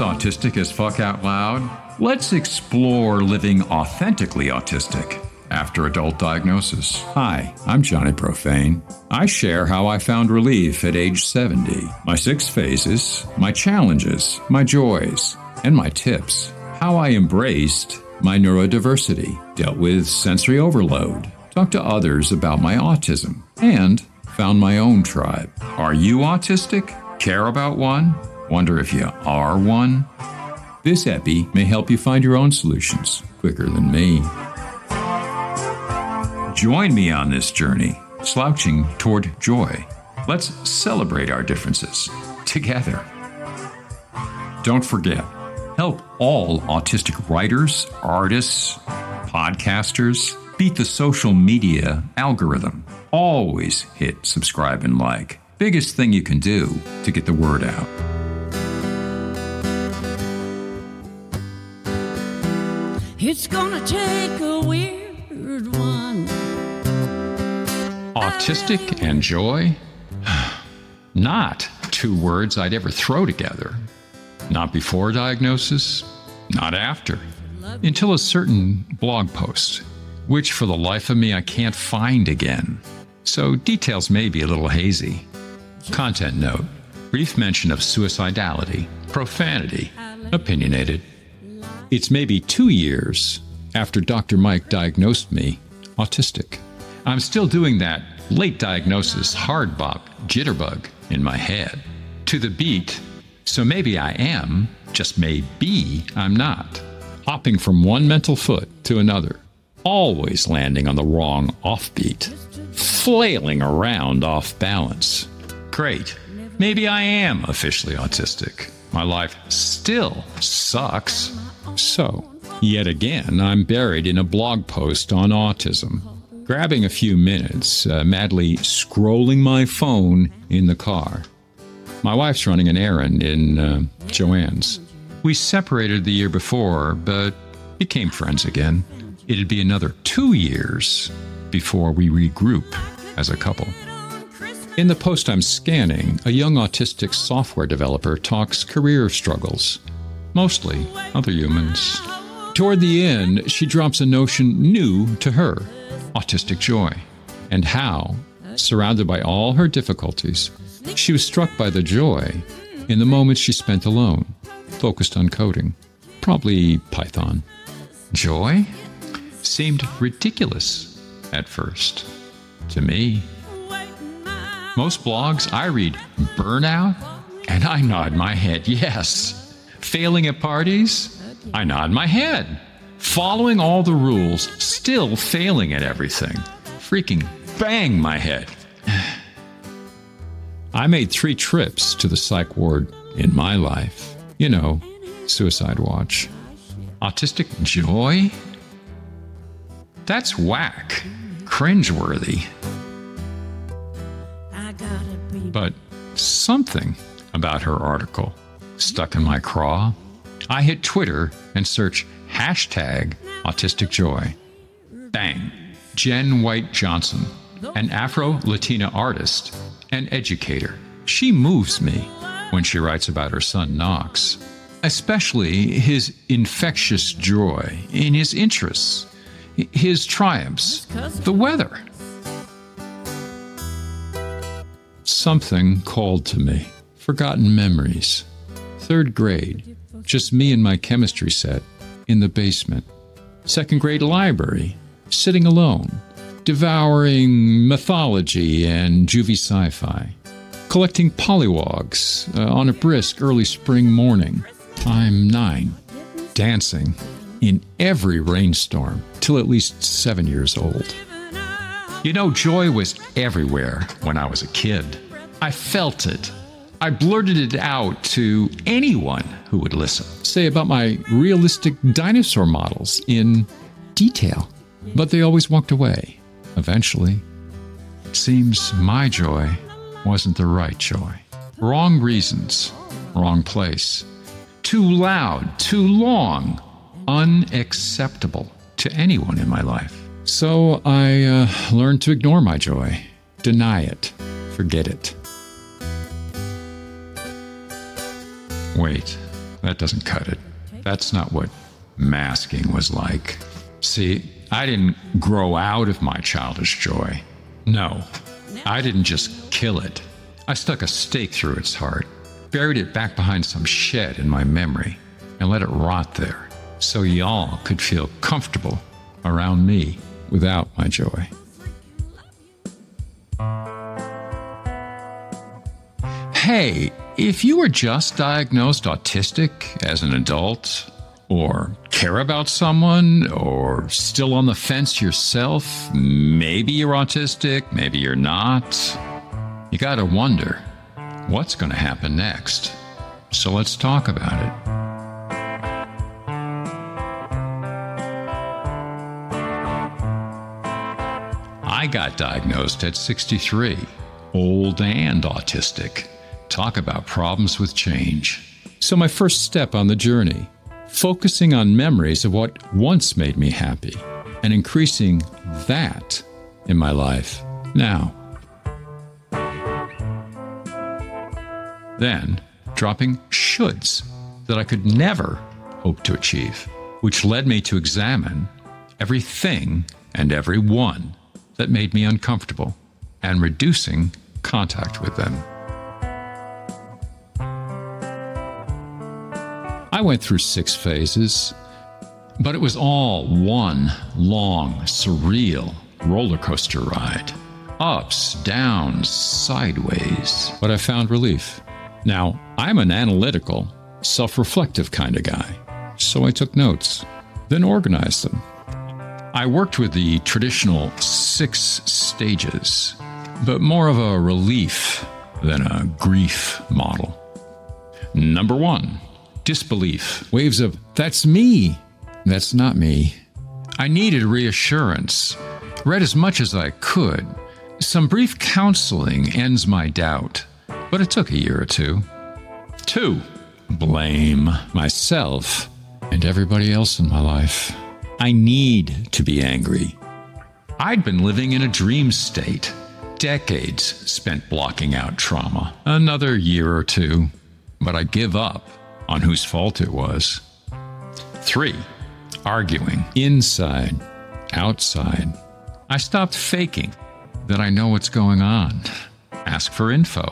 Autistic as Fuck Out Loud. Let's explore living authentically autistic after adult diagnosis. Hi, I'm Johnny Profane. I share how I found relief at age 70, my six phases, my challenges, my joys, and my tips. How I embraced my neurodiversity, dealt with sensory overload, talked to others about my autism, and found my own tribe. Are you autistic? Care about one? Wonder if you are one? This epi may help you find your own solutions quicker than me. Join me on this journey, slouching toward joy. Let's celebrate our differences together. Don't forget, help all autistic writers, artists, podcasters beat the social media algorithm. Always hit subscribe and like. Biggest thing you can do to get the word out. It's gonna take a weird one. Autistic and joy? Not two words I'd ever throw together. Not before diagnosis, not after. Until a certain blog post, which for the life of me I can't find again. So details may be a little hazy. Content note brief mention of suicidality, profanity, opinionated. It's maybe two years after Dr. Mike diagnosed me autistic. I'm still doing that late diagnosis hard bop jitterbug in my head to the beat, so maybe I am, just maybe I'm not. Hopping from one mental foot to another, always landing on the wrong offbeat, flailing around off balance. Great. Maybe I am officially autistic. My life still sucks. So, yet again, I'm buried in a blog post on autism. Grabbing a few minutes, uh, madly scrolling my phone in the car. My wife's running an errand in uh, Joanne's. We separated the year before, but became friends again. It'd be another two years before we regroup as a couple. In the post I'm scanning, a young autistic software developer talks career struggles, mostly other humans. Toward the end, she drops a notion new to her autistic joy, and how, surrounded by all her difficulties, she was struck by the joy in the moments she spent alone, focused on coding, probably Python. Joy seemed ridiculous at first to me. Most blogs I read burnout, and I nod my head yes. Failing at parties, I nod my head. Following all the rules, still failing at everything. Freaking bang my head. I made three trips to the psych ward in my life. You know, suicide watch. Autistic joy? That's whack. Cringeworthy. But something about her article stuck in my craw. I hit Twitter and search hashtag autistic joy. Bang. Jen White Johnson, an Afro Latina artist and educator. She moves me when she writes about her son Knox, especially his infectious joy in his interests, his triumphs, the weather. Something called to me. Forgotten memories. Third grade. Just me and my chemistry set in the basement. Second grade library. Sitting alone. Devouring mythology and juvie sci fi. Collecting polywogs uh, on a brisk early spring morning. I'm nine. Dancing in every rainstorm till at least seven years old. You know, joy was everywhere when I was a kid. I felt it. I blurted it out to anyone who would listen. Say about my realistic dinosaur models in detail. But they always walked away, eventually. It seems my joy wasn't the right joy. Wrong reasons, wrong place. Too loud, too long, unacceptable to anyone in my life. So I uh, learned to ignore my joy, deny it, forget it. Wait, that doesn't cut it. That's not what masking was like. See, I didn't grow out of my childish joy. No, I didn't just kill it. I stuck a stake through its heart, buried it back behind some shed in my memory, and let it rot there so y'all could feel comfortable around me without my joy. Hey, if you were just diagnosed autistic as an adult, or care about someone, or still on the fence yourself, maybe you're autistic, maybe you're not, you gotta wonder what's gonna happen next. So let's talk about it. I got diagnosed at 63, old and autistic. Talk about problems with change. So, my first step on the journey, focusing on memories of what once made me happy and increasing that in my life now. Then, dropping shoulds that I could never hope to achieve, which led me to examine everything and everyone that made me uncomfortable and reducing contact with them. I went through six phases, but it was all one long, surreal roller coaster ride. Ups, downs, sideways. But I found relief. Now, I'm an analytical, self reflective kind of guy, so I took notes, then organized them I worked with the traditional six stages, but more of a relief than a grief model. Number one, disbelief. Waves of, that's me. That's not me. I needed reassurance. Read as much as I could. Some brief counseling ends my doubt, but it took a year or two. Two, blame myself and everybody else in my life. I need to be angry. I'd been living in a dream state, decades spent blocking out trauma, another year or two, but I give up on whose fault it was. Three, arguing, inside, outside. I stopped faking that I know what's going on. Ask for info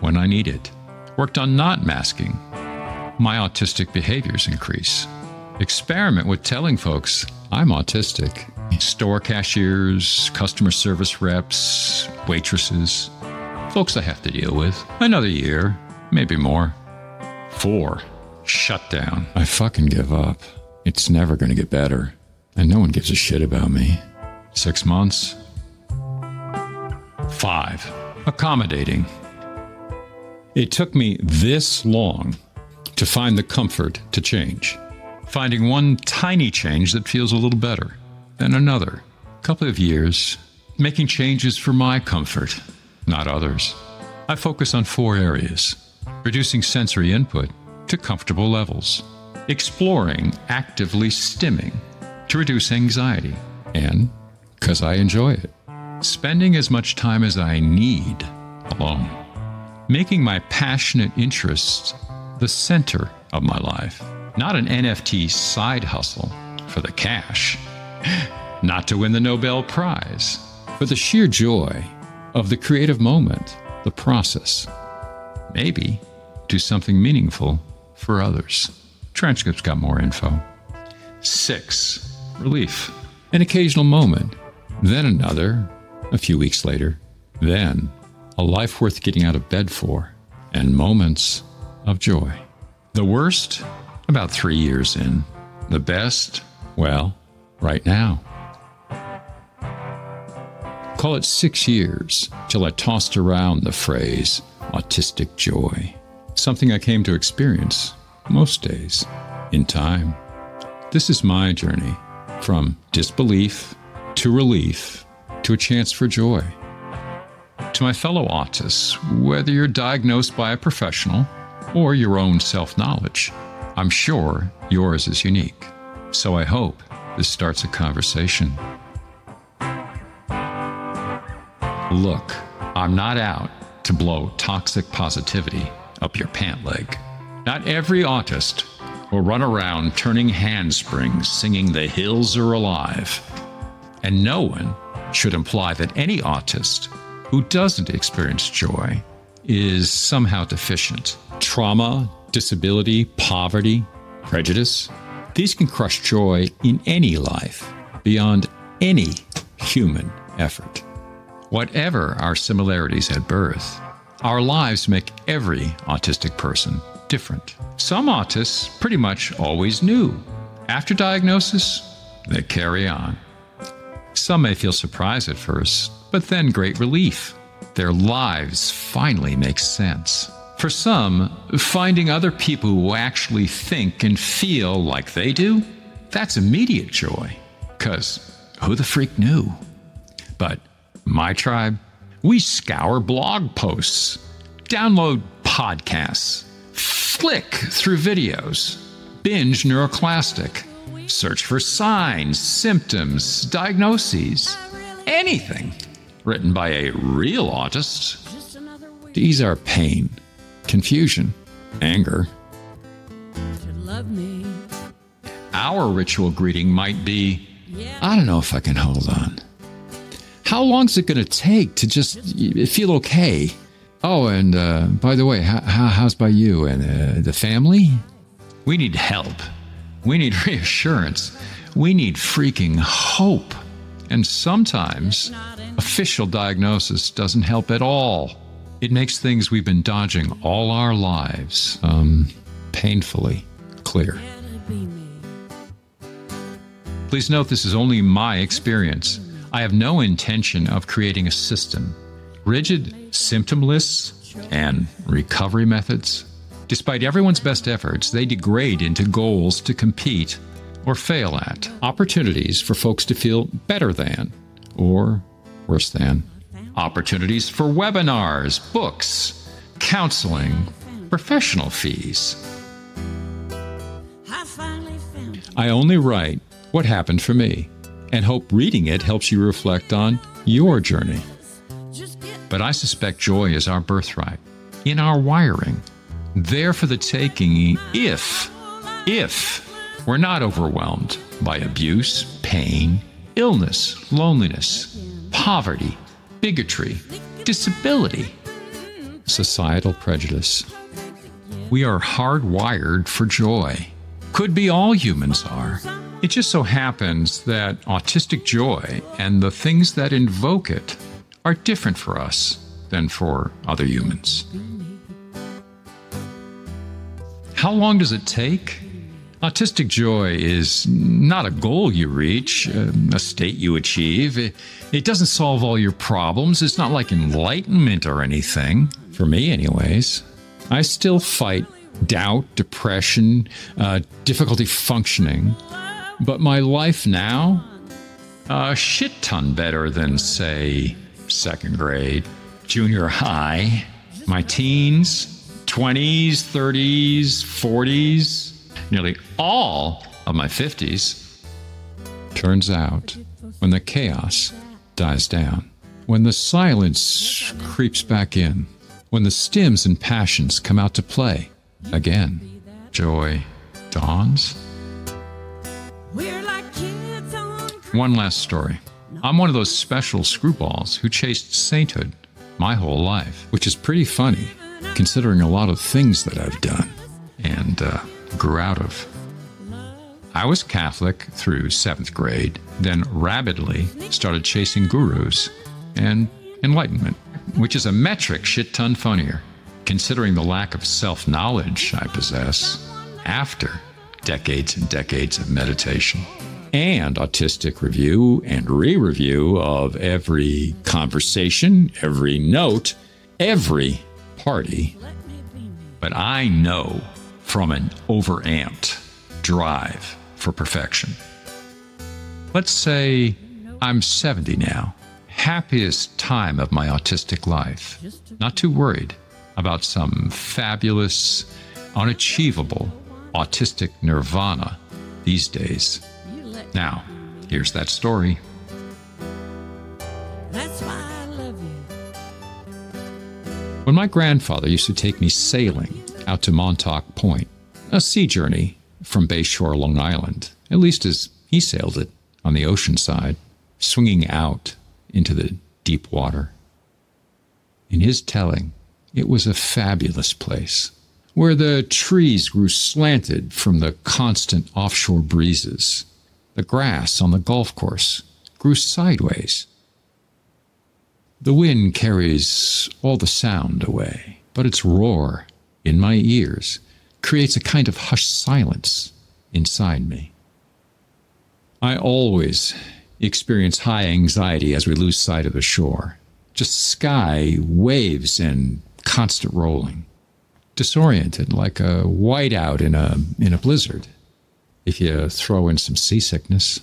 when I need it. Worked on not masking. My autistic behaviors increase experiment with telling folks I'm autistic. Store cashiers, customer service reps, waitresses, folks I have to deal with. Another year, maybe more. Four, shut down. I fucking give up. It's never going to get better. And no one gives a shit about me. Six months. Five, accommodating. It took me this long to find the comfort to change finding one tiny change that feels a little better, then another. Couple of years, making changes for my comfort, not others. I focus on four areas reducing sensory input to comfortable levels, exploring actively stimming to reduce anxiety, and, because I enjoy it, spending as much time as I need alone, making my passionate interests the center of my life not an NFT side hustle for the cash, not to win the Nobel Prize, but the sheer joy of the creative moment, the process. Maybe do something meaningful for others. Transcript's got more info. Six, relief. An occasional moment, then another, a few weeks later, then a life worth getting out of bed for, and moments of joy. The worst about three years in. The best? Well, right now. Call it six years till I tossed around the phrase autistic joy, something I came to experience most days in time. This is my journey from disbelief to relief to a chance for joy. To my fellow autists, whether you're diagnosed by a professional or your own self knowledge, I'm sure yours is unique. So I hope this starts a conversation. Look, I'm not out to blow toxic positivity up your pant leg. Not every autist will run around turning handsprings singing The Hills Are Alive. And no one should imply that any autist who doesn't experience joy is somehow deficient. Trauma, disability, poverty, prejudice, these can crush joy in any life beyond any human effort. Whatever our similarities at birth, our lives make every autistic person different. Some autists pretty much always knew. After diagnosis, they carry on. Some may feel surprise at first, but then great relief. Their lives finally make sense. For some, finding other people who actually think and feel like they do, that's immediate joy. Because who the freak knew? But my tribe, we scour blog posts, download podcasts, flick through videos, binge neuroclastic, search for signs, symptoms, diagnoses, anything written by a real autist to ease our pain, confusion, anger. Our ritual greeting might be I don't know if I can hold on. How long is it going to take to just feel okay? Oh, and uh, by the way, how, how's by you and uh, the family? We need help. We need reassurance. We need freaking hope. And sometimes official diagnosis doesn't help at all. It makes things we've been dodging all our lives um, painfully clear. Please note this is only my experience. I have no intention of creating a system. Rigid symptom lists and recovery methods, despite everyone's best efforts, they degrade into goals to compete or fail at, opportunities for folks to feel better than or worse than, opportunities for webinars, books, counseling, professional fees. I only write what happened for me and hope reading it helps you reflect on your journey. But I suspect joy is our birthright, in our wiring, there for the taking if, if we're not overwhelmed by abuse, pain, illness, loneliness, poverty, bigotry, disability, societal prejudice. We are hardwired for joy. Could be all humans are. It just so happens that autistic joy and the things that invoke it are different for us than for other humans. How long does it take? Autistic joy is not a goal you reach, um, a state you achieve. It, it doesn't solve all your problems. It's not like enlightenment or anything, for me, anyways. I still fight doubt, depression, uh, difficulty functioning. But my life now, a shit ton better than, say, second grade, junior high, my teens, 20s, 30s, 40s, nearly all of my 50s. Turns out, when the chaos dies down, when the silence creeps back in, when the stims and passions come out to play again, joy dawns. One last story. I'm one of those special screwballs who chased sainthood my whole life, which is pretty funny considering a lot of things that I've done and uh, grew out of. I was Catholic through seventh grade, then rabidly started chasing gurus and enlightenment, which is a metric shit ton funnier, considering the lack of self knowledge I possess after decades and decades of meditation and autistic review and re review of every conversation, every note, every party. But I know from an overamped drive for perfection. Let's say I'm 70 now, happiest time of my autistic life, not too worried about some fabulous, unachievable autistic nirvana these days. Now, here's that story. When my grandfather used to take me sailing out to Montauk Point, a sea journey from Bay Shore, Long Island, at least as he sailed it on the ocean side, swinging out into the deep water. In his telling, it was a fabulous place where the trees grew slanted from the constant offshore breezes. The grass on the golf course grew sideways. The wind carries all the sound away, but its roar in my ears creates a kind of hushed silence inside me. I always experience high anxiety as we lose sight of the shore. Just sky, waves, and constant rolling. Disoriented, like a whiteout in a, in a blizzard, if you throw in some seasickness.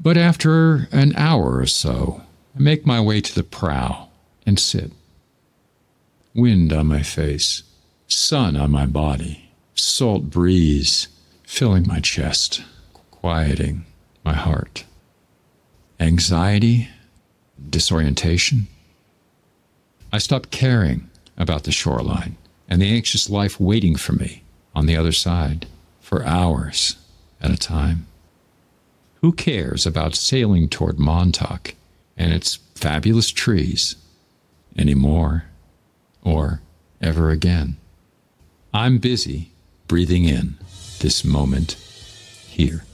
But after an hour or so, I make my way to the prow and sit. Wind on my face, sun on my body, salt breeze filling my chest, quieting my heart. Anxiety, disorientation. I stop caring about the shoreline and the anxious life waiting for me on the other side for hours at a time. Who cares about sailing toward Montauk and its fabulous trees anymore or ever again? I'm busy breathing in this moment here.